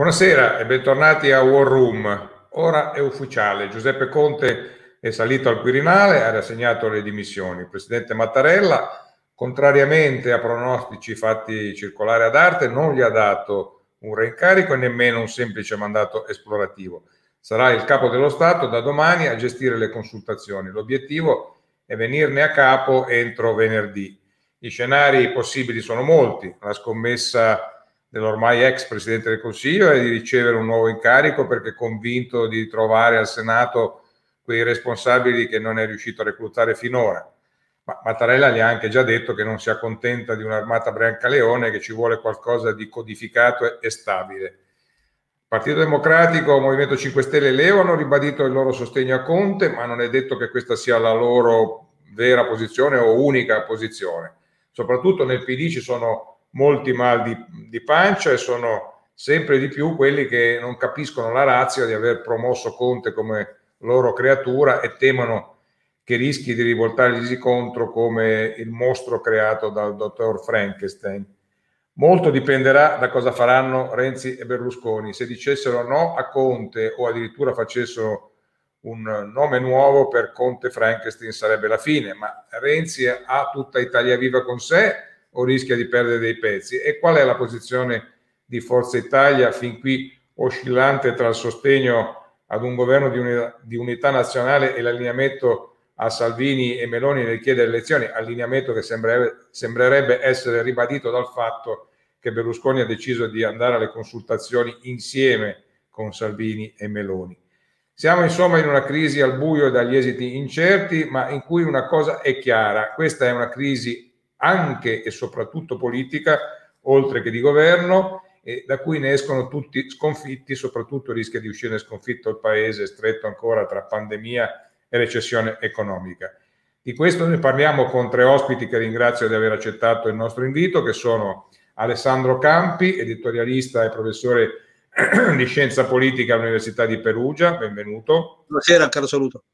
Buonasera e bentornati a War Room. Ora è ufficiale, Giuseppe Conte è salito al Quirinale, ha rassegnato le dimissioni. Il presidente Mattarella, contrariamente a pronostici fatti circolare ad arte, non gli ha dato un reincarico e nemmeno un semplice mandato esplorativo. Sarà il capo dello Stato da domani a gestire le consultazioni. L'obiettivo è venirne a capo entro venerdì. Gli scenari possibili sono molti. La scommessa dell'ormai ex Presidente del Consiglio è di ricevere un nuovo incarico perché convinto di trovare al Senato quei responsabili che non è riuscito a reclutare finora. Ma Mattarella gli ha anche già detto che non si accontenta di un'armata Brancaleone, che ci vuole qualcosa di codificato e stabile. Partito Democratico, Movimento 5 Stelle e Leo hanno ribadito il loro sostegno a Conte, ma non è detto che questa sia la loro vera posizione o unica posizione. Soprattutto nel PD ci sono molti mal di, di pancia e sono sempre di più quelli che non capiscono la razza di aver promosso Conte come loro creatura e temono che rischi di rivoltargli contro come il mostro creato dal dottor Frankenstein. Molto dipenderà da cosa faranno Renzi e Berlusconi. Se dicessero no a Conte o addirittura facessero un nome nuovo per Conte Frankenstein sarebbe la fine, ma Renzi ha tutta Italia Viva con sé o rischia di perdere dei pezzi? E qual è la posizione di Forza Italia fin qui oscillante tra il sostegno ad un governo di unità, di unità nazionale e l'allineamento a Salvini e Meloni nel chiedere elezioni, allineamento che sembrerebbe, sembrerebbe essere ribadito dal fatto che Berlusconi ha deciso di andare alle consultazioni insieme con Salvini e Meloni. Siamo insomma in una crisi al buio e dagli esiti incerti, ma in cui una cosa è chiara, questa è una crisi anche e soprattutto politica, oltre che di governo, e da cui ne escono tutti sconfitti, soprattutto rischia di uscire sconfitto il paese stretto ancora tra pandemia e recessione economica. Di questo ne parliamo con tre ospiti che ringrazio di aver accettato il nostro invito, che sono Alessandro Campi, editorialista e professore di scienza politica all'Università di Perugia, benvenuto. Buonasera, caro saluto.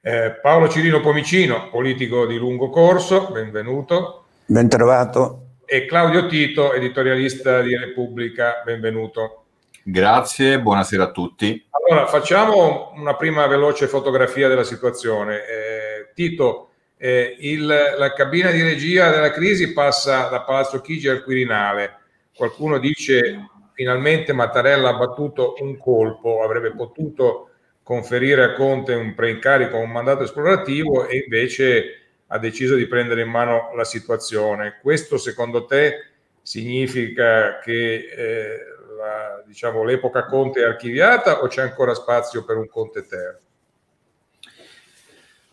Eh, Paolo Cirino Pomicino, politico di lungo corso, benvenuto. Ben trovato. E Claudio Tito, editorialista di Repubblica, benvenuto. Grazie, buonasera a tutti. Allora, facciamo una prima veloce fotografia della situazione. Eh, Tito, eh, il, la cabina di regia della crisi passa da Palazzo Chigi al Quirinale. Qualcuno dice finalmente Mattarella ha battuto un colpo, avrebbe potuto conferire a Conte un preincarico, un mandato esplorativo e invece ha deciso di prendere in mano la situazione. Questo secondo te significa che eh, la, diciamo, l'epoca Conte è archiviata o c'è ancora spazio per un Conte Ter?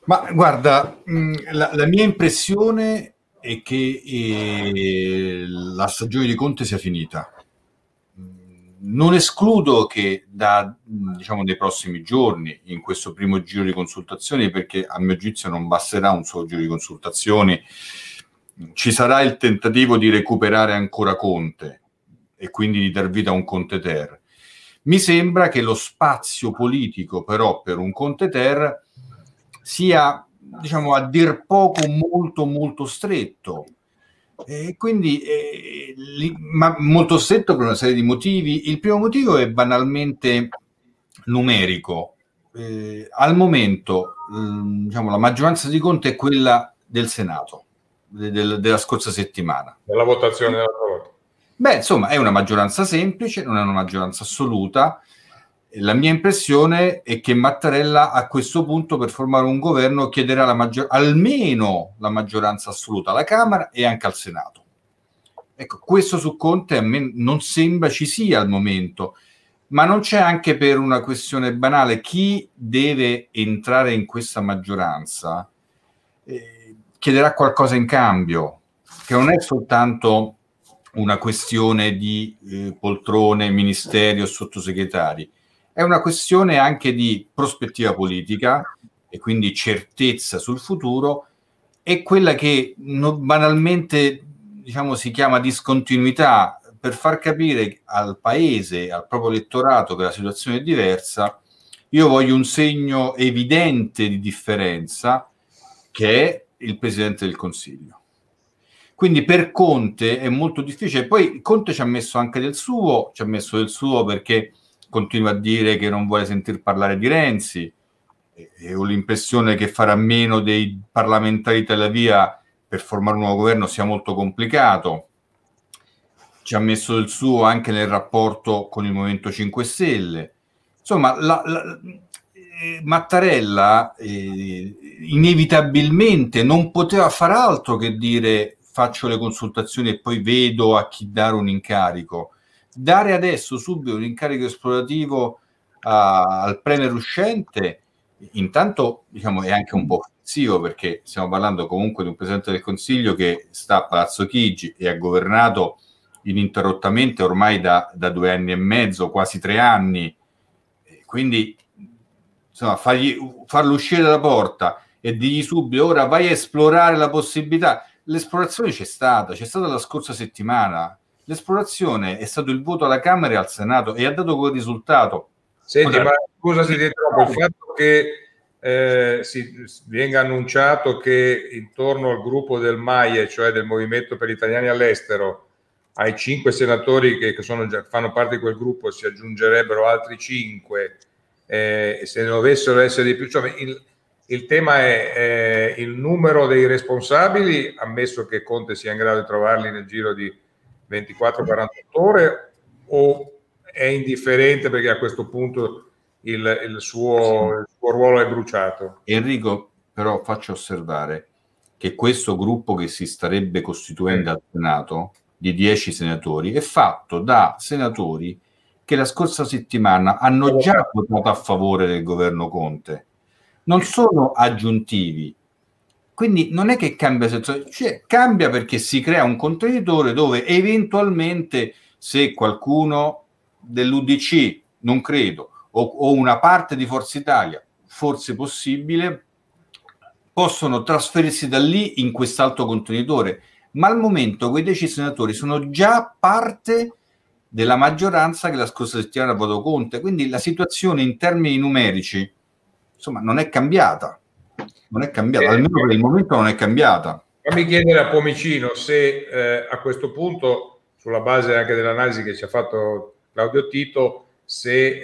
Ma guarda, la, la mia impressione è che eh, la stagione di Conte sia finita non escludo che da, diciamo, nei prossimi giorni, in questo primo giro di consultazioni, perché a mio giudizio non basterà un solo giro di consultazioni, ci sarà il tentativo di recuperare ancora Conte e quindi di dar vita a un Conte Ter. Mi sembra che lo spazio politico però per un Conte Ter sia, diciamo, a dir poco molto molto stretto e quindi, eh, li, ma molto stretto per una serie di motivi. Il primo motivo è banalmente numerico. Eh, al momento, eh, diciamo, la maggioranza di Conte è quella del Senato de, de, della scorsa settimana. Della votazione della volta. Beh, insomma, è una maggioranza semplice, non è una maggioranza assoluta la mia impressione è che Mattarella a questo punto per formare un governo chiederà la maggior- almeno la maggioranza assoluta alla Camera e anche al Senato. Ecco, questo su Conte a me non sembra ci sia al momento, ma non c'è anche per una questione banale. Chi deve entrare in questa maggioranza eh, chiederà qualcosa in cambio, che non è soltanto una questione di eh, poltrone, ministeri o sottosegretari, è una questione anche di prospettiva politica e quindi certezza sul futuro e quella che banalmente diciamo, si chiama discontinuità per far capire al paese, al proprio elettorato che la situazione è diversa, io voglio un segno evidente di differenza che è il Presidente del Consiglio. Quindi per Conte è molto difficile. Poi Conte ci ha messo anche del suo, ci ha messo del suo perché continua a dire che non vuole sentir parlare di Renzi e ho l'impressione che fare a meno dei parlamentari Tel Via per formare un nuovo governo sia molto complicato. Ci ha messo del suo anche nel rapporto con il Movimento 5 Stelle. Insomma, la, la, eh, Mattarella eh, inevitabilmente non poteva far altro che dire faccio le consultazioni e poi vedo a chi dare un incarico. Dare adesso subito un incarico esplorativo a, al premier uscente intanto diciamo, è anche un po' offensivo perché stiamo parlando comunque di un Presidente del Consiglio che sta a Palazzo Chigi e ha governato ininterrottamente ormai da, da due anni e mezzo, quasi tre anni. Quindi insomma, fargli, farlo uscire dalla porta e dirgli subito ora vai a esplorare la possibilità. L'esplorazione c'è stata, c'è stata la scorsa settimana. L'esplorazione è stato il voto alla Camera e al Senato e ha dato quel risultato. Senti, ma scusa se ti interrompo, il fatto che eh, si, venga annunciato che intorno al gruppo del MAIE, cioè del Movimento per gli Italiani all'estero, ai cinque senatori che, che già, fanno parte di quel gruppo si aggiungerebbero altri cinque, eh, se ne dovessero essere di più, cioè il, il tema è eh, il numero dei responsabili, ammesso che Conte sia in grado di trovarli nel giro di 24-48 ore, o è indifferente perché a questo punto il, il, suo, il suo ruolo è bruciato. Enrico, però faccio osservare che questo gruppo che si starebbe costituendo al Senato di 10 senatori è fatto da senatori che la scorsa settimana hanno già votato a favore del governo Conte. Non sono aggiuntivi. Quindi non è che cambia sezione, cioè cambia perché si crea un contenitore dove eventualmente se qualcuno dell'UDC, non credo, o, o una parte di Forza Italia, forse possibile, possono trasferirsi da lì in quest'altro contenitore, ma al momento quei dieci senatori sono già parte della maggioranza che la scorsa settimana ha votato Conte, quindi la situazione in termini numerici insomma non è cambiata, non è cambiata, almeno per il momento non è cambiata. Fammi chiedere a Pomicino se eh, a questo punto, sulla base anche dell'analisi che ci ha fatto Claudio Tito se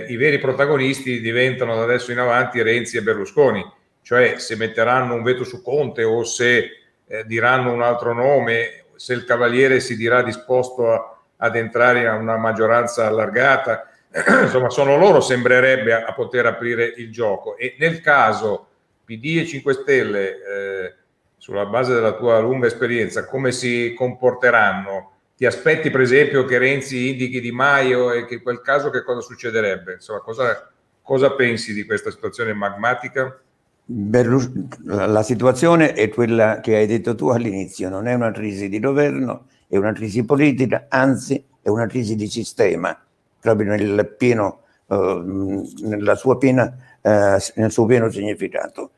eh, i veri protagonisti diventano da adesso in avanti Renzi e Berlusconi, cioè se metteranno un veto su Conte o se eh, diranno un altro nome, se il Cavaliere si dirà disposto a, ad entrare in una maggioranza allargata, insomma sono loro sembrerebbe a, a, poter aprire il gioco e nel caso PD e 5 Stelle eh, sulla base della tua lunga esperienza come si comporteranno ti aspetti per esempio che Renzi indichi Di Maio e che in quel caso che cosa succederebbe? Insomma, cosa, cosa pensi di questa situazione magmatica? Berlus- la situazione è quella che hai detto tu all'inizio, non è una crisi di governo, è una crisi politica, anzi è una crisi di sistema, proprio nel, pieno, uh, nella sua piena, uh, nel suo pieno significato.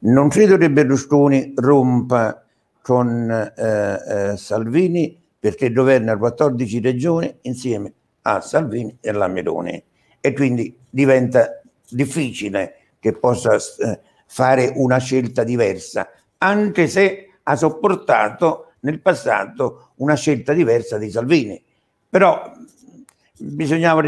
Non credo che Berlusconi rompa con uh, Salvini perché governa 14 regioni insieme a Salvini e alla Meloni e quindi diventa difficile che possa eh, fare una scelta diversa, anche se ha sopportato nel passato una scelta diversa di Salvini. Però bisognava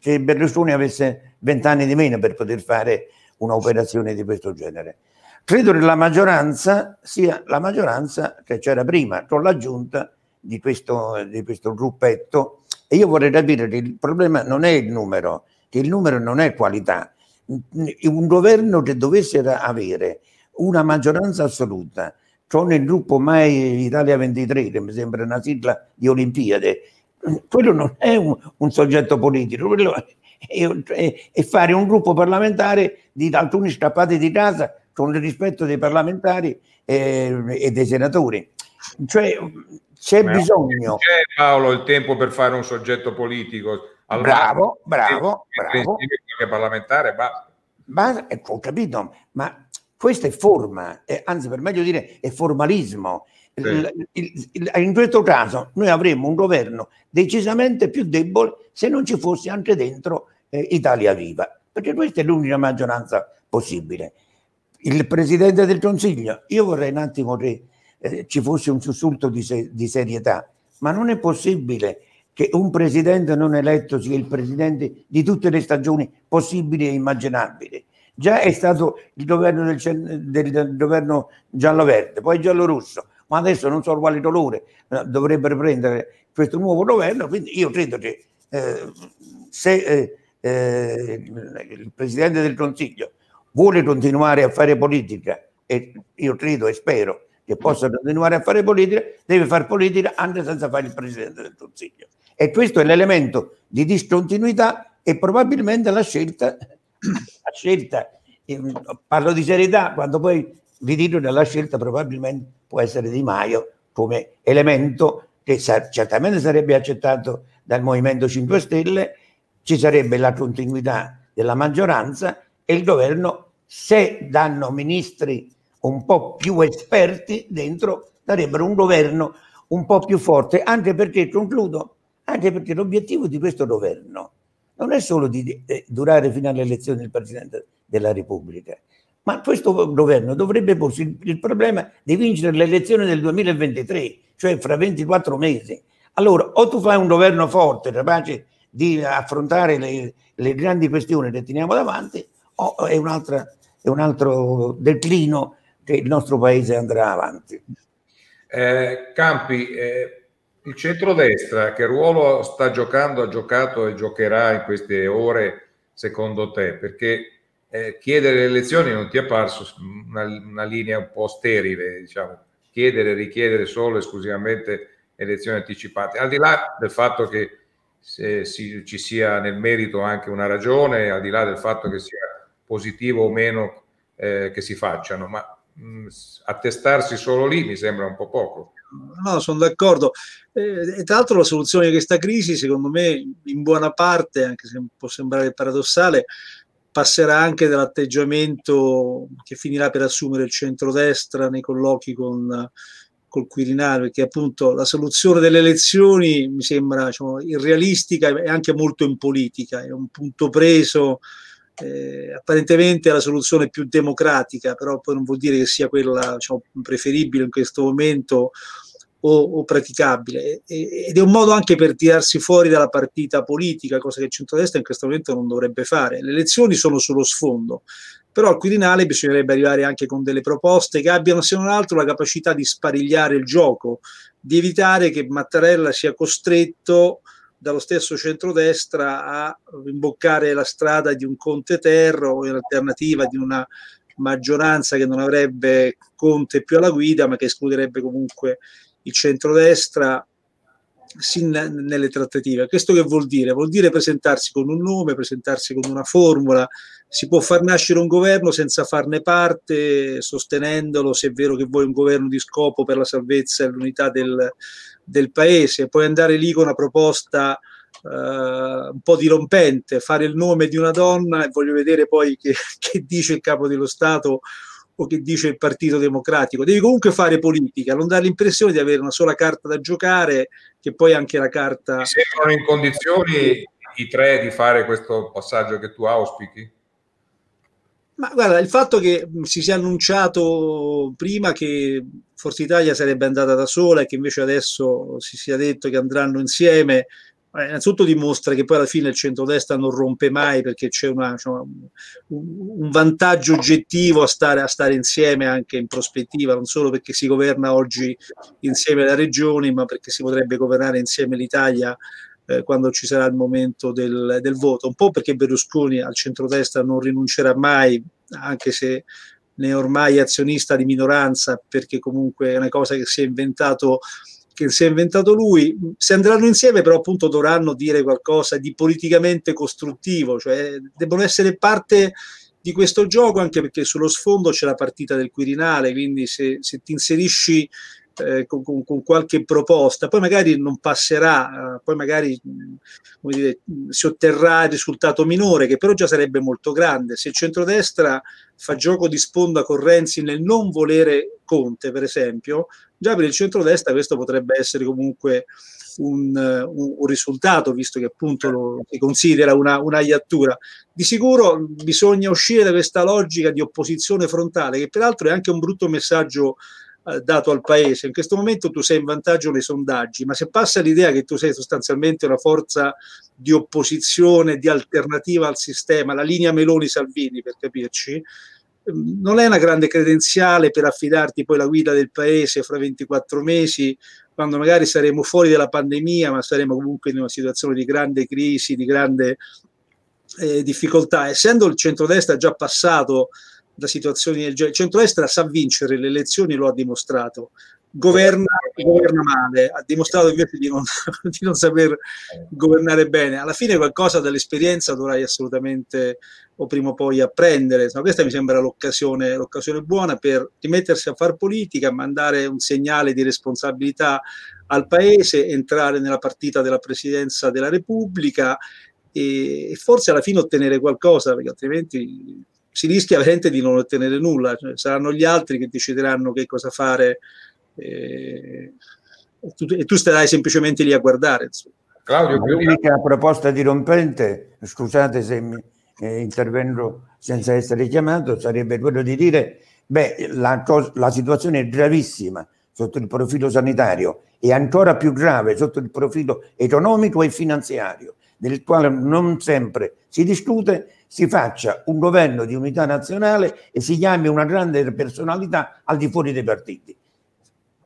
che Berlusconi avesse vent'anni di meno per poter fare un'operazione di questo genere. Credo che la maggioranza sia la maggioranza che c'era prima, con l'aggiunta di questo, di questo gruppetto. E io vorrei capire che il problema non è il numero, che il numero non è qualità. Un governo che dovesse avere una maggioranza assoluta con il gruppo Mai Italia 23, che mi sembra una sigla di Olimpiade, quello non è un, un soggetto politico, quello è, è, è, fare un gruppo parlamentare di alcuni scappati di casa con il rispetto dei parlamentari e, e dei senatori. Cioè, c'è Ma bisogno. C'è Paolo il tempo per fare un soggetto politico. Bravo, bravo, bravo. parlamentare, basta. Ma, ecco, ho capito, ma questa è forma, eh, anzi per meglio dire è formalismo. Il, il, il, in questo caso noi avremmo un governo decisamente più debole se non ci fosse anche dentro eh, Italia Viva, perché questa è l'unica maggioranza possibile. Il Presidente del Consiglio, io vorrei un attimo che eh, ci fosse un sussulto di, se- di serietà, ma non è possibile che un presidente non eletto sia il presidente di tutte le stagioni possibili e immaginabili. Già è stato il governo, del, del, del governo giallo-verde, poi giallo-rosso, ma adesso non so quale colore eh, dovrebbero prendere questo nuovo governo, quindi io credo che eh, se eh, eh, il Presidente del Consiglio vuole continuare a fare politica, e io credo e spero che possa continuare a fare politica, deve fare politica anche senza fare il Presidente del Consiglio. E questo è l'elemento di discontinuità e probabilmente la scelta, la scelta parlo di serietà, quando poi vi dico che la scelta probabilmente può essere Di Maio come elemento che certamente sarebbe accettato dal Movimento 5 Stelle, ci sarebbe la continuità della maggioranza e il governo, se danno ministri un po' più esperti dentro, darebbero un governo un po' più forte, anche perché, concludo, anche perché l'obiettivo di questo governo non è solo di durare fino alle elezioni del Presidente della Repubblica, ma questo governo dovrebbe porsi il, problema di vincere le elezioni del 2023, cioè fra 24 mesi. Allora, o tu fai un governo forte, capace di affrontare le, le grandi questioni che teniamo davanti, o è, è un altro declino che il nostro paese andrà avanti. Eh, Campi, eh, il centrodestra che ruolo sta giocando, ha giocato e giocherà in queste ore secondo te? Perché eh, chiedere le elezioni non ti è parso una, una, linea un po' sterile, diciamo, chiedere, richiedere solo e esclusivamente elezioni anticipate, al di là del fatto che se si, ci sia nel merito anche una ragione, al di là del fatto che sia positivo o meno eh, che si facciano, ma mh, attestarsi solo lì mi sembra un po' poco. No, sono d'accordo. Eh, e tra l'altro la soluzione di questa crisi, secondo me, in buona parte, anche se può sembrare paradossale, passerà anche dall'atteggiamento che finirà per assumere il centrodestra nei colloqui con col Quirinale, perché appunto la soluzione delle elezioni mi sembra diciamo, irrealistica e anche molto impolitica, è un punto preso, eh, apparentemente è la soluzione più democratica, però poi non vuol dire che sia quella diciamo, preferibile in questo momento o, o praticabile e, ed è un modo anche per tirarsi fuori dalla partita politica, cosa che il centrodestra in questo momento non dovrebbe fare. Le elezioni sono sullo sfondo, però al Quirinale bisognerebbe arrivare anche con delle proposte che abbiano se non altro la capacità di sparigliare il gioco, di evitare che Mattarella sia costretto dallo stesso centrodestra a imboccare la strada di un Conte Terro o in alternativa di una maggioranza che non avrebbe Conte più alla guida ma che escluderebbe comunque il centrodestra sin nelle trattative. Questo che vuol dire? Vuol dire presentarsi con un nome, presentarsi con una formula. Si può far nascere un governo senza farne parte, sostenendolo se è vero che vuoi un governo di scopo per la salvezza e l'unità del, del paese. Puoi andare lì con una proposta uh, un po' dirompente, fare il nome di una donna e voglio vedere poi che, che dice il capo dello Stato o che dice il Partito Democratico. Devi comunque fare politica, non dare l'impressione di avere una sola carta da giocare, che poi anche la carta... Mi sembrano in condizioni i tre di fare questo passaggio che tu auspichi? Ma guarda, il fatto che si sia annunciato prima che Forza Italia sarebbe andata da sola e che invece adesso si sia detto che andranno insieme, eh, innanzitutto dimostra che poi alla fine il centrodestra non rompe mai perché c'è una, cioè, un, vantaggio oggettivo a stare, a stare, insieme anche in prospettiva, non solo perché si governa oggi insieme le regioni, ma perché si potrebbe governare insieme l'Italia eh, quando ci sarà il momento del, del voto. Un po' perché Berlusconi al centrodestra non rinuncerà mai, anche se ne è ormai azionista di minoranza, perché comunque è una cosa che si è inventato che si è inventato lui, se andranno insieme però appunto dovranno dire qualcosa di politicamente costruttivo, cioè debbono essere parte di questo gioco anche perché sullo sfondo c'è la partita del Quirinale, quindi se, se ti inserisci eh, con, con, con, qualche proposta, poi magari non passerà, eh, poi magari dire, si otterrà il risultato minore, che però già sarebbe molto grande. Se il centrodestra fa gioco di sponda con Renzi nel non volere Conte, per esempio, già per il centrodestra questo potrebbe essere comunque un, un, un risultato, visto che appunto lo si considera una, una iattura. Di sicuro bisogna uscire da questa logica di opposizione frontale, che peraltro è anche un brutto messaggio eh, dato al paese. In questo momento tu sei in vantaggio nei sondaggi, ma se passa l'idea che tu sei sostanzialmente una forza di opposizione, di alternativa al sistema, la linea Meloni-Salvini per capirci, ehm, non è una grande credenziale per affidarti poi la guida del paese fra 24 mesi, quando magari saremo fuori dalla pandemia, ma saremo comunque in una situazione di grande crisi, di grande eh, difficoltà. Essendo il centrodestra già passato da situazioni del genere. Il centrodestra sa vincere le elezioni, lo ha dimostrato. Governa, governa male, ha dimostrato invece di non, di non, saper governare bene. Alla fine qualcosa dall'esperienza dovrai assolutamente o prima o poi apprendere. Insomma, questa mi sembra l'occasione, l'occasione buona per rimettersi a fare politica, mandare un segnale di responsabilità al Paese, entrare nella partita della Presidenza della Repubblica e forse alla fine ottenere qualcosa, perché altrimenti si rischia veramente di non ottenere nulla, cioè, saranno gli altri che decideranno che cosa fare eh, e, tu, e, tu, starai semplicemente lì a guardare. Claudio, l'unica proposta dirompente, scusate se mi eh, intervengo senza essere chiamato, sarebbe quello di dire, beh, la, la situazione è gravissima sotto il profilo sanitario e ancora più grave sotto il profilo economico e finanziario, del quale non sempre si discute si faccia un governo di unità nazionale e si chiami una grande personalità al di fuori dei partiti.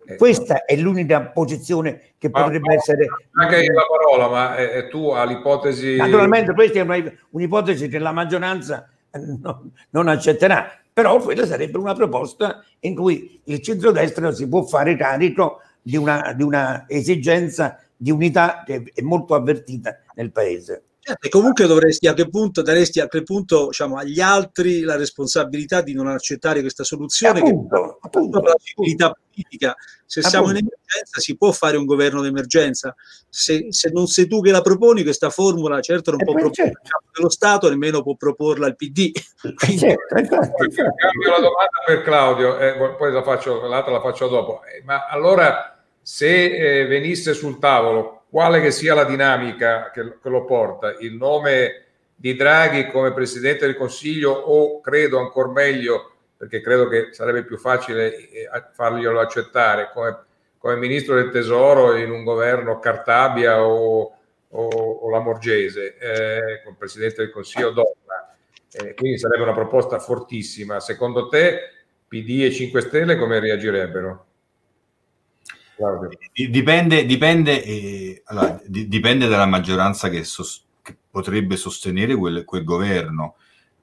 Eh, Questa è l'unica posizione che ma potrebbe essere. Anche la parola, ma eh, eh tu hai l'ipotesi. Naturalmente, questa è una, un'ipotesi che la maggioranza eh, non, non, accetterà, però quella sarebbe una proposta in cui il centrodestra si può fare carico di una, di una esigenza di unità che è molto avvertita nel Paese. Certo, e comunque dovresti a che punto daresti a che punto diciamo, agli altri la responsabilità di non accettare questa soluzione appunto, che appunto, la civiltà politica. Se appunto. siamo in emergenza si può fare un governo d'emergenza. Se, se, non sei tu che la proponi, questa formula certo non e può proporre certo. lo Stato, nemmeno può proporla il PD. Quindi... Certo, esatto, esatto. Cambio la domanda per Claudio, eh, poi la faccio, l'altra la faccio dopo. Eh, ma allora se eh, venisse sul tavolo quale che sia la dinamica che, che, lo porta, il nome di Draghi come Presidente del Consiglio o credo ancora meglio, perché credo che sarebbe più facile eh, farglielo accettare, come, come Ministro del Tesoro in un governo Cartabia o, o, o Lamorgese, eh, come Presidente del Consiglio donna. Eh, quindi sarebbe una proposta fortissima. Secondo te PD e 5 Stelle come reagirebbero? Dipende, dipende, eh, allora, di, dipende, dalla maggioranza che, sos, che potrebbe sostenere quel, quel, governo,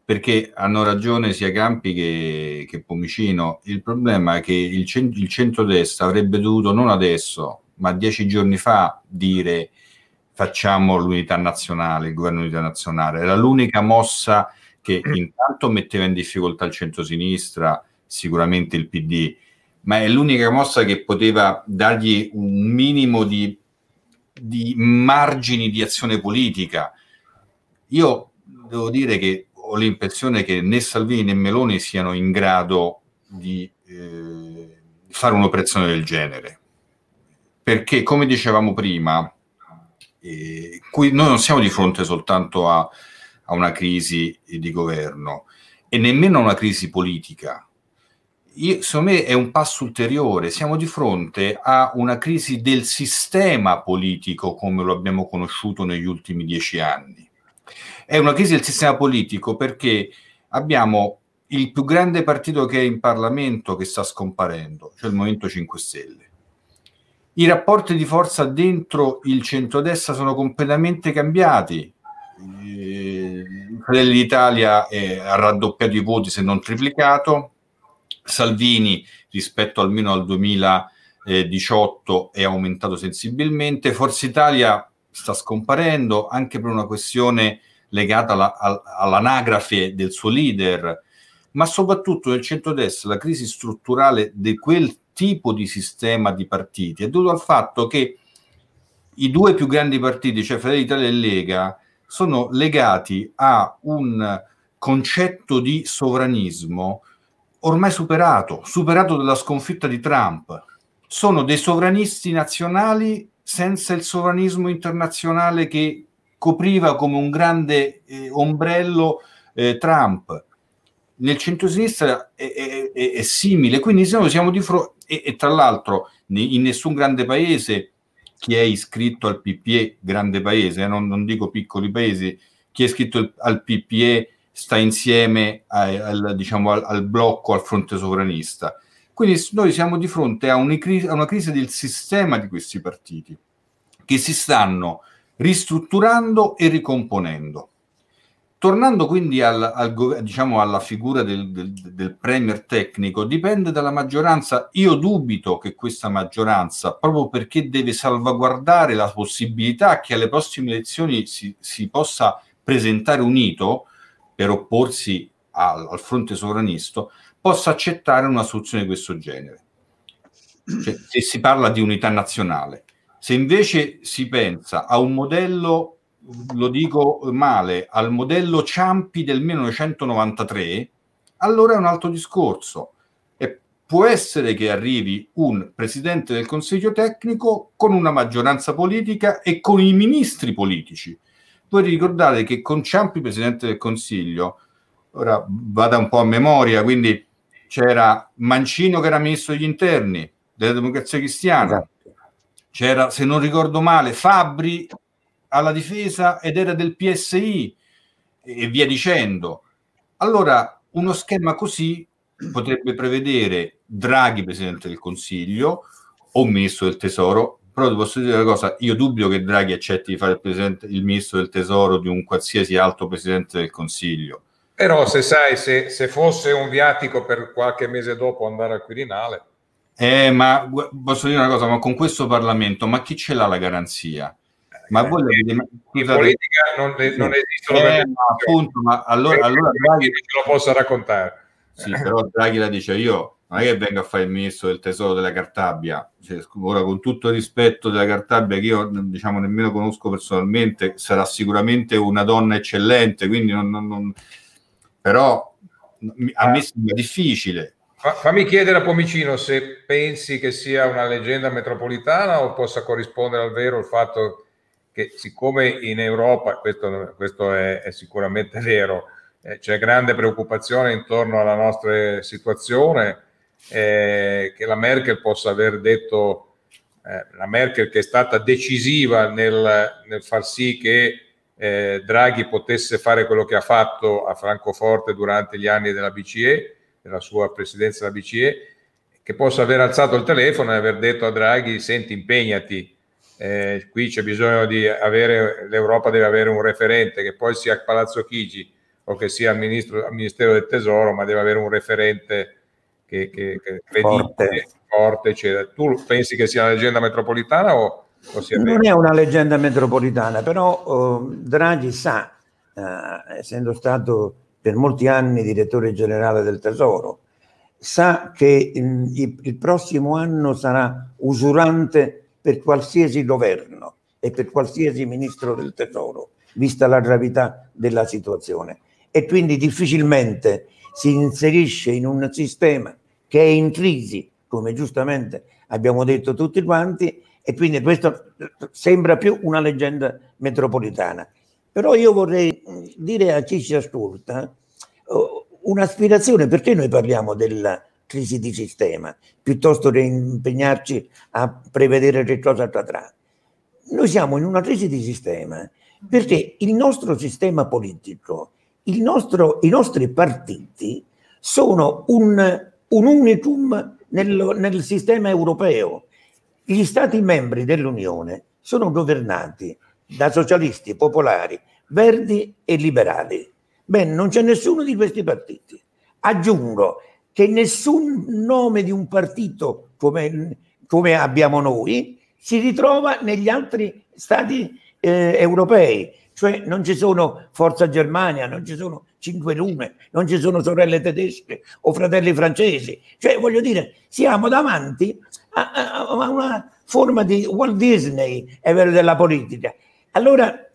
perché hanno ragione sia Campi che, che Pomicino. Il problema è che il, cent- il centrodestra avrebbe dovuto non adesso, ma dieci giorni fa dire facciamo l'unità nazionale, il governo unità nazionale. Era l'unica mossa che intanto metteva in difficoltà il centrosinistra, sicuramente il PD, ma è l'unica mossa che poteva dargli un minimo di, di margini di azione politica. Io devo dire che ho l'impressione che né Salvini né Meloni siano in grado di eh, fare un'operazione del genere. Perché, come dicevamo prima, eh, qui noi non siamo di fronte soltanto a, a una crisi di governo e nemmeno a una crisi politica io, secondo me è un passo ulteriore. Siamo di fronte a una crisi del sistema politico come lo abbiamo conosciuto negli ultimi dieci anni. È una crisi del sistema politico perché abbiamo il più grande partito che è in Parlamento che sta scomparendo, cioè il Movimento 5 Stelle. I rapporti di forza dentro il centrodestra sono completamente cambiati. Eh, Fratelli d'Italia ha raddoppiato i voti se non triplicato, Salvini rispetto almeno al 2018 è aumentato sensibilmente, Forza Italia sta scomparendo anche per una questione legata alla, all'anagrafe del suo leader, ma soprattutto nel centrodestra la crisi strutturale di quel tipo di sistema di partiti è dovuta al fatto che i due più grandi partiti, cioè Fratelli Italia e Lega, sono legati a un concetto di sovranismo ormai superato, superato dalla sconfitta di Trump. Sono dei sovranisti nazionali senza il sovranismo internazionale che copriva come un grande eh, ombrello eh, Trump. nel centro-sinistra è, è, è, è simile, quindi noi siamo di fronte, e, e, tra l'altro in nessun grande paese chi è iscritto al PPE, grande paese, eh, non, non, dico piccoli paesi, chi è iscritto al PPE sta insieme a, al, diciamo, al, al, blocco, al fronte sovranista. Quindi noi siamo di fronte a, a una crisi del sistema di questi partiti che si stanno ristrutturando e ricomponendo. Tornando quindi al, al, diciamo alla figura del, del, del, premier tecnico, dipende dalla maggioranza. Io dubito che questa maggioranza, proprio perché deve salvaguardare la possibilità che alle prossime elezioni si, si possa presentare unito per opporsi al, al fronte sovranista, possa accettare una soluzione di questo genere. Cioè, se si parla di unità nazionale. Se invece si pensa a un modello lo dico male, al modello Ciampi del 1993, allora è un altro discorso. Può essere che arrivi un presidente del Consiglio tecnico con una maggioranza politica e con i ministri politici. Voi ricordate che con Ciampi, presidente del Consiglio, ora vada un po' a memoria, quindi c'era Mancino che era ministro degli interni della democrazia cristiana, esatto. c'era, se non ricordo male, Fabri alla difesa ed era del PSI e via dicendo. Allora, uno schema così potrebbe prevedere Draghi Presidente del Consiglio o Ministro del Tesoro, però ti posso dire una cosa, io dubito che Draghi accetti di fare il, il Ministro del Tesoro di un qualsiasi alto Presidente del Consiglio. Però se sai, se, se fosse un viatico per qualche mese dopo andare al Quirinale... Eh, ma posso dire una cosa, ma con questo Parlamento, ma chi ce l'ha la garanzia? Ma voi avete, in politica non, non esistono eh, ma appunto, ma allora, allora Draghi ce lo possa raccontare. Sì, però Draghi la dice io non è che venga a fare il ministro del tesoro della Cartabia, cioè, ora con tutto il rispetto della Cartabia che io diciamo nemmeno conosco personalmente, sarà sicuramente una donna eccellente, quindi non, non, non... però a me sembra difficile. Fammi chiedere a Pomicino se pensi che sia una leggenda metropolitana o possa corrispondere al vero il fatto che che siccome in Europa, questo, questo è, è, sicuramente vero, eh, c'è grande preoccupazione intorno alla nostra situazione, eh, che la Merkel possa aver detto, eh, la Merkel che è stata decisiva nel, nel far sì che eh, Draghi potesse fare quello che ha fatto a Francoforte durante gli anni della BCE, della sua presidenza della BCE, che possa aver alzato il telefono e aver detto a Draghi, senti, impegnati, eh, qui c'è bisogno di avere, l'Europa deve avere un referente che poi sia Palazzo Chigi o che sia al, ministro, al Ministero del Tesoro, ma deve avere un referente che, che, che forte. forte eccetera. Tu pensi che sia una leggenda metropolitana o, o sia Non è una leggenda metropolitana, però uh, Draghi sa, uh, essendo stato per molti anni direttore generale del Tesoro, sa che um, il, il prossimo anno sarà usurante per qualsiasi governo e per qualsiasi ministro del tesoro, vista la gravità della situazione. E quindi difficilmente si inserisce in un sistema che è in crisi, come giustamente abbiamo detto tutti quanti, e quindi questo sembra più una leggenda metropolitana. Però io vorrei dire a chi ci ascolta un'aspirazione, perché noi parliamo della crisi di sistema, piuttosto che impegnarci a prevedere che cosa accadrà. Noi siamo in una crisi di sistema perché il nostro sistema politico, nostro, i nostri partiti sono un, un unicum nel, nel sistema europeo. Gli Stati membri dell'Unione sono governati da socialisti, popolari, verdi e liberali. Bene, non c'è nessuno di questi partiti. Aggiungo che nessun nome di un partito come, come abbiamo noi si ritrova negli altri stati eh, europei, cioè non ci sono Forza Germania, non ci sono Cinque Lune, non ci sono sorelle tedesche o fratelli francesi, cioè voglio dire, siamo davanti a, a, a una forma di Walt Disney è vero, della politica. Allora,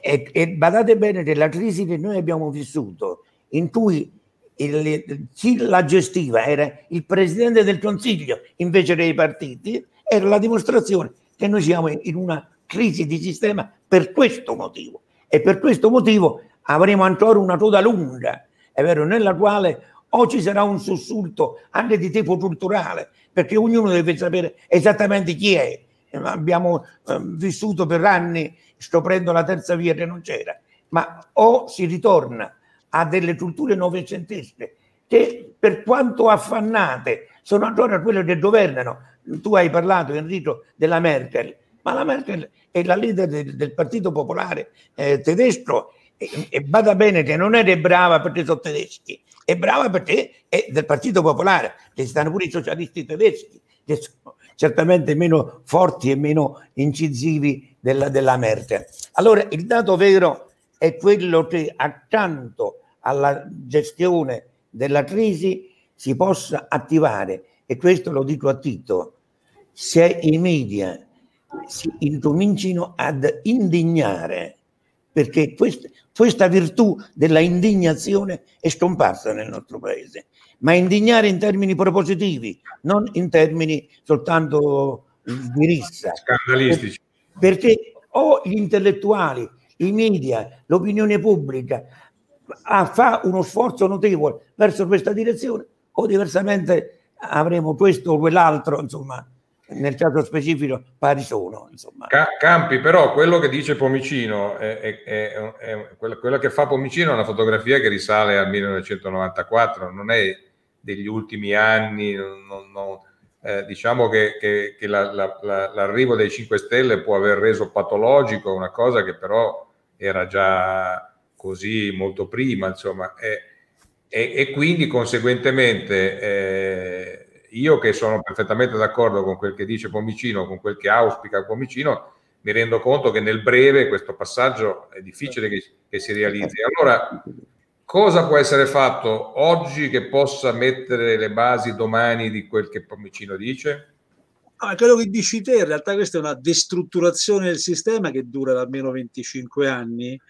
e, e badate bene che la crisi che noi abbiamo vissuto, in cui il, chi la gestiva era il presidente del consiglio invece dei partiti, era la dimostrazione che noi siamo in una crisi di sistema per questo motivo. E per questo motivo avremo ancora una coda lunga è vero, nella quale o ci sarà un sussulto anche di tipo culturale, perché ognuno deve sapere esattamente chi è. Abbiamo eh, vissuto per anni scoprendo la terza via che non c'era, ma o si ritorna a delle culture novecentesche che per quanto affannate sono ancora quelle che governano. Tu hai parlato, Enrico, della Merkel, ma la Merkel è la leader del, del Partito Popolare eh, tedesco e, e bada bene che non è brava perché sono tedeschi, è brava perché è del Partito Popolare, che stanno pure i socialisti tedeschi, che sono certamente meno forti e meno incisivi della, della Merkel. Allora il dato vero è quello che accanto alla gestione della crisi si possa attivare, e questo lo dico a Tito, se i media si incomincino ad indignare, perché questa, questa virtù della indignazione è scomparsa nel nostro paese, ma indignare in termini propositivi, non in termini soltanto di rissa. Scandalistici. Perché o gli intellettuali, i media, l'opinione pubblica ah, fa uno sforzo notevole verso questa direzione o diversamente avremo questo o quell'altro, insomma, nel caso specifico pari sono. Insomma. Campi, però quello che dice Pomicino, è, è, è, è quello, che fa Pomicino è una fotografia che risale al 1994, non è degli ultimi anni, non, non, eh, diciamo che, che, che la, la, la, l'arrivo dei 5 Stelle può aver reso patologico una cosa che però era già così molto prima, insomma, e, e, e quindi conseguentemente eh, io che sono perfettamente d'accordo con quel che dice Pomicino, con quel che auspica Pomicino, mi rendo conto che nel breve questo passaggio è difficile che, che si realizzi. Allora, cosa può essere fatto oggi che possa mettere le basi domani di quel che Pomicino dice? Ah, quello che dici te, in realtà questa è una destrutturazione del sistema che dura almeno 25 anni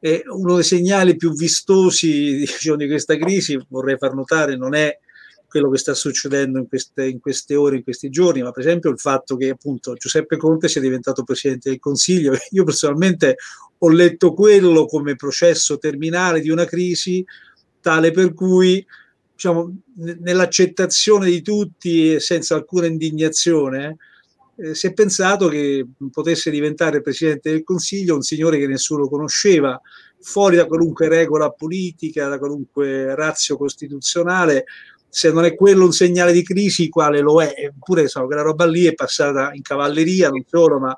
e uno dei segnali più vistosi diciamo, di questa crisi, vorrei far notare, non è quello che sta succedendo in queste, in queste, ore, in questi giorni, ma per esempio il fatto che appunto Giuseppe Conte sia diventato Presidente del Consiglio. Io personalmente ho letto quello come processo terminale di una crisi tale per cui diciamo, nell'accettazione di tutti senza alcuna indignazione eh, si è pensato che potesse diventare Presidente del Consiglio un signore che nessuno conosceva, fuori da qualunque regola politica, da qualunque razio costituzionale, se non è quello un segnale di crisi, quale lo è? Eppure so, quella roba lì è passata in cavalleria, non solo, ma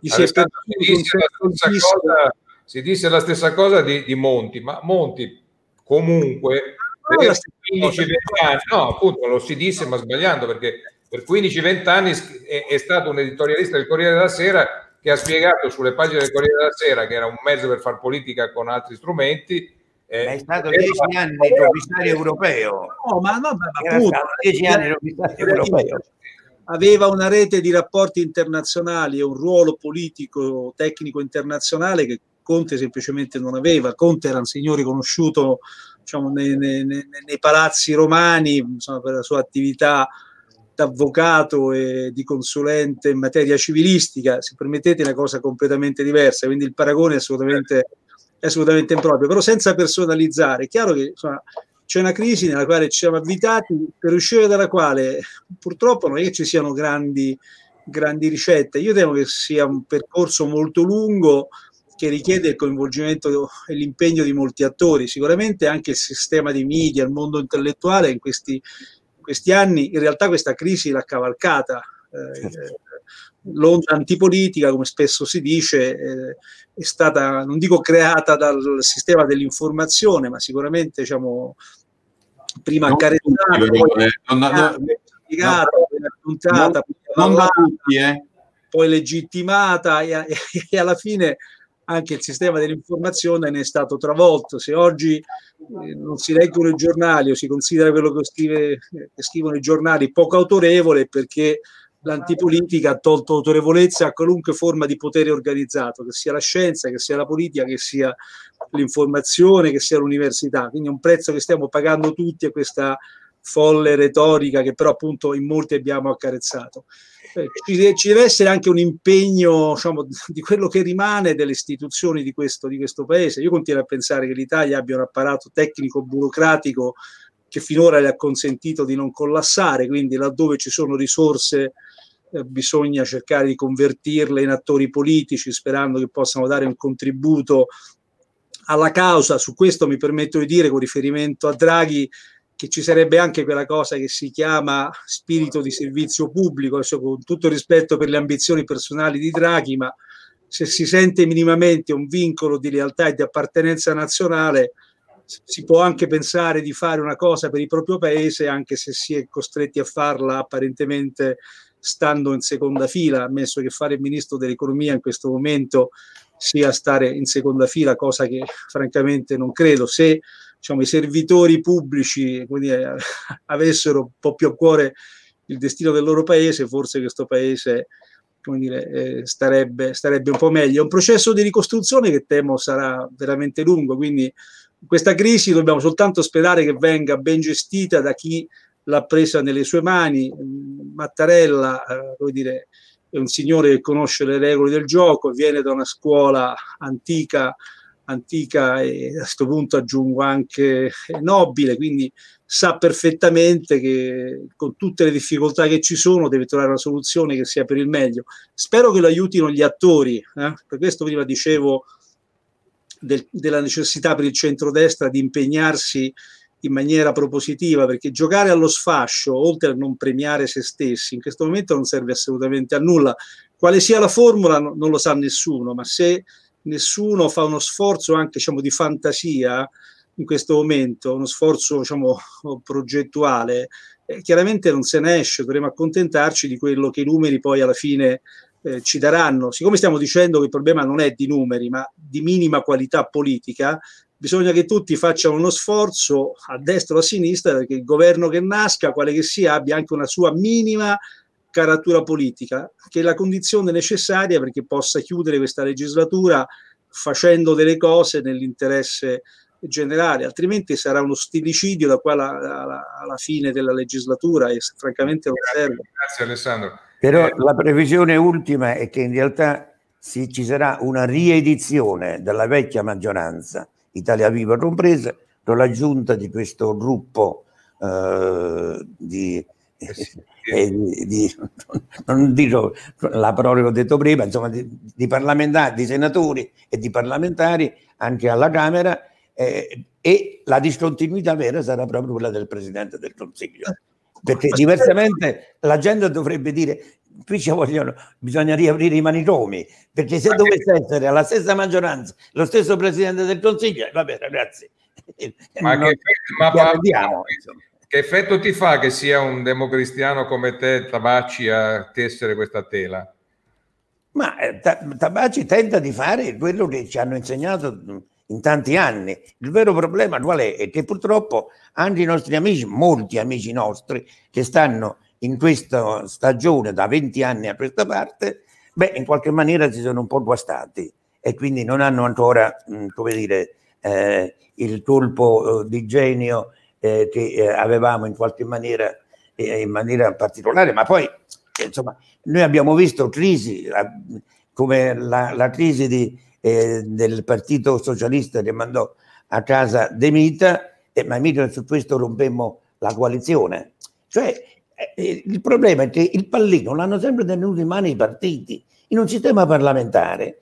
gli si, è disse cosa, si disse la stessa cosa di, di Monti, ma Monti comunque per 15-20 anni, no, appunto lo si disse ma sbagliando perché per 15-20 anni è, è, stato un editorialista del Corriere della Sera che ha spiegato sulle pagine del Corriere della Sera che era un mezzo per fare politica con altri strumenti. Eh, è stato dieci anni commissario europeo. No, ma no, ma appunto, dieci anni commissario europeo. Aveva una rete di rapporti internazionali e un ruolo politico, tecnico internazionale che Conte semplicemente non aveva. Conte era un signore conosciuto diciamo, nei, nei, nei, palazzi romani insomma, per la sua attività avvocato e di consulente in materia civilistica, se permettete, è una cosa completamente diversa, quindi il paragone è assolutamente, è assolutamente improprio, però senza personalizzare. È chiaro che insomma, c'è una crisi nella quale ci siamo avvitati, per uscire dalla quale purtroppo non è che ci siano grandi, grandi ricette. Io temo che sia un percorso molto lungo che richiede il coinvolgimento e l'impegno di molti attori. Sicuramente anche il sistema di media, il mondo intellettuale in questi questi anni in realtà questa crisi l'ha cavalcata. Eh, L'onda antipolitica, come spesso si dice, eh, è stata, non dico creata dal sistema dell'informazione, ma sicuramente diciamo, prima accarezzata, poi spiegata, poi appuntata, poi, poi legittimata e, e alla fine anche il sistema dell'informazione ne è stato travolto. Se oggi eh, non si leggono i giornali o si considera quello che, scrive, che scrivono i giornali poco autorevole perché l'antipolitica ha tolto autorevolezza a qualunque forma di potere organizzato, che sia la scienza, che sia la politica, che sia l'informazione, che sia l'università. Quindi è un prezzo che stiamo pagando tutti a questa folle retorica che però appunto in molti abbiamo accarezzato. Eh, ci, ci, deve essere anche un impegno diciamo, di quello che rimane delle istituzioni di questo, di questo paese. Io continuo a pensare che l'Italia abbia un apparato tecnico-burocratico che finora le ha consentito di non collassare, quindi laddove ci sono risorse eh, bisogna cercare di convertirle in attori politici sperando che possano dare un contributo alla causa. Su questo mi permetto di dire con riferimento a Draghi che ci sarebbe anche quella cosa che si chiama spirito di servizio pubblico, adesso con tutto rispetto per le ambizioni personali di Draghi, ma se si sente minimamente un vincolo di lealtà e di appartenenza nazionale, si può anche pensare di fare una cosa per il proprio paese, anche se si è costretti a farla apparentemente stando in seconda fila, ammesso che fare il ministro dell'economia in questo momento sia stare in seconda fila, cosa che francamente non credo. Se diciamo, i servitori pubblici dire, avessero un po' più a cuore il destino del loro paese, forse questo paese dire, eh, starebbe, starebbe, un po' meglio. È un processo di ricostruzione che temo sarà veramente lungo, quindi questa crisi dobbiamo soltanto sperare che venga ben gestita da chi l'ha presa nelle sue mani. Mattarella, eh, dire, è un signore che conosce le regole del gioco, viene da una scuola antica antica e a questo punto aggiungo anche nobile, quindi sa perfettamente che con tutte le difficoltà che ci sono deve trovare una soluzione che sia per il meglio. Spero che lo aiutino gli attori, eh? per questo prima dicevo del, della necessità per il centrodestra di impegnarsi in maniera propositiva, perché giocare allo sfascio, oltre a non premiare se stessi, in questo momento non serve assolutamente a nulla. Quale sia la formula non lo sa nessuno, ma se nessuno fa uno sforzo anche diciamo, di fantasia in questo momento, uno sforzo diciamo, progettuale, eh, chiaramente non se ne esce, dovremo accontentarci di quello che i numeri poi alla fine eh, ci daranno. Siccome stiamo dicendo che il problema non è di numeri, ma di minima qualità politica, bisogna che tutti facciano uno sforzo a destra o a sinistra perché il governo che nasca, quale che sia, abbia anche una sua minima caratura politica, che è la condizione necessaria perché possa chiudere questa legislatura facendo delle cose nell'interesse generale, altrimenti sarà uno stilicidio da qua alla, alla, alla fine della legislatura e francamente non serve. Grazie Alessandro. Però eh, la previsione ultima è che in realtà si, ci sarà una riedizione della vecchia maggioranza, Italia Viva compresa, con l'aggiunta di questo gruppo eh, di eh eh, di, di, non dico la parola che ho detto prima, insomma, di, di, parlamentari, di senatori e di parlamentari anche alla Camera eh, e la discontinuità vera sarà proprio quella del Presidente del Consiglio. Perché diversamente la gente dovrebbe dire qui ci vogliono, bisogna riaprire i manicomi, perché se dovesse essere alla stessa maggioranza lo stesso Presidente del Consiglio, vabbè ragazzi, ma non, che, ma, insomma. Che effetto ti fa che sia un democristiano come te, Tabacci, a tessere questa tela? Ma eh, Tabacci tenta di fare quello che ci hanno insegnato in tanti anni. Il vero problema qual è? È che purtroppo anche i nostri amici, molti amici nostri, che stanno in questa stagione da 20 anni a questa parte, beh, in qualche maniera si sono un po' guastati e quindi non hanno ancora, mh, come dire, eh, il colpo eh, di genio eh, che eh, avevamo in qualche maniera, eh, in maniera particolare, ma poi insomma noi abbiamo visto crisi come la, la crisi di, eh, del Partito Socialista che mandò a casa De Mita, e ma mica su questo rompemmo la coalizione. Cioè eh, il problema è che il pallino l'hanno sempre tenuto in mano i partiti, in un sistema parlamentare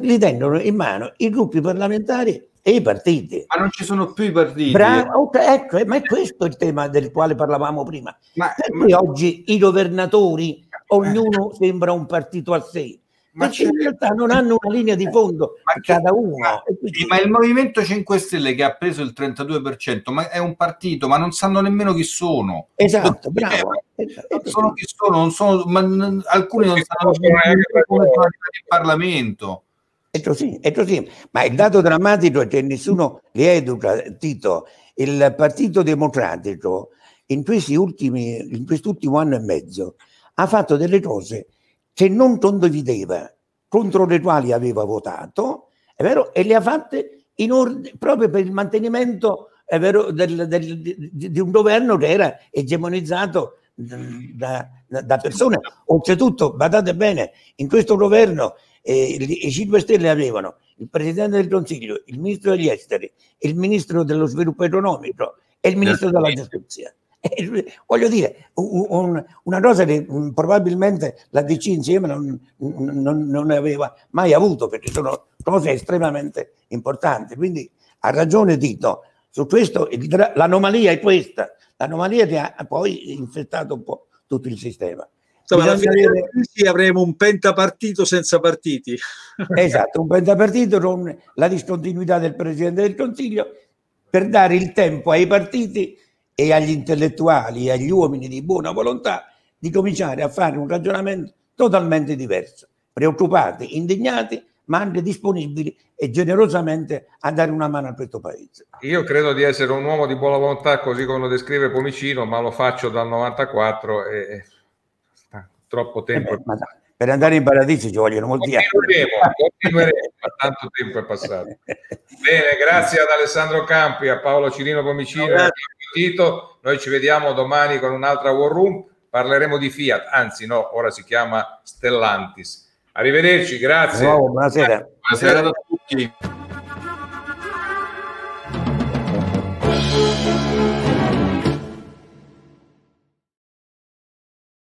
li tengono in mano i gruppi parlamentari e i partiti. Ma non ci sono più i partiti. Bravo, ecco, ma è questo il tema del quale parlavamo prima. Ma, ma... oggi i governatori, ognuno sembra un partito a sé? Ma perché in realtà non hanno una linea di fondo ma cada uno. Ma, ma, il Movimento 5 Stelle che ha preso il 32%, ma è un partito, ma non sanno nemmeno chi sono. Esatto, bravo. Eh, non sono chi sono, non sono, ma, alcuni non sanno come sono il Parlamento. È così, è così. Ma il dato drammatico è che nessuno li educa, Tito. Il Partito Democratico in, questi ultimi, in quest'ultimo anno e mezzo ha fatto delle cose che non condivideva, contro le quali aveva votato, è vero, e le ha fatte ordine, proprio per il mantenimento è vero, del, del, di, di, un governo che era egemonizzato da, da, persone. Oltretutto, badate bene, in questo governo eh, i 5 Stelle avevano il Presidente del Consiglio, il Ministro degli Esteri, il Ministro dello Sviluppo Economico e il Ministro della Giustizia. Eh, voglio dire, un, una cosa che um, probabilmente la DC insieme non, non, non, aveva mai avuto, perché sono cose estremamente importanti. Quindi ha ragione Tito, su questo l'anomalia è questa, l'anomalia che ha poi infettato un po' tutto il sistema. Insomma, alla fine avere... avremo un pentapartito senza partiti. Esatto, un pentapartito con la discontinuità del Presidente del Consiglio per dare il tempo ai partiti e agli intellettuali e agli uomini di buona volontà di cominciare a fare un ragionamento totalmente diverso, preoccupati, indignati, ma anche disponibili e generosamente a dare una mano a questo paese. Io credo di essere un uomo di buona volontà, così come lo descrive Pomicino, ma lo faccio dal 94 e troppo tempo. Eh beh, per andare in paradiso ci vogliono molti anni. Continueremo, ma tanto tempo è passato. Bene, grazie ad Alessandro Campi, a Paolo Cirino Pomicino e a Tito. Noi ci vediamo domani con un'altra War Room. Parleremo di Fiat, anzi no, ora si chiama Stellantis. Arrivederci, grazie. Nuovo, buonasera. Buonasera a tutti.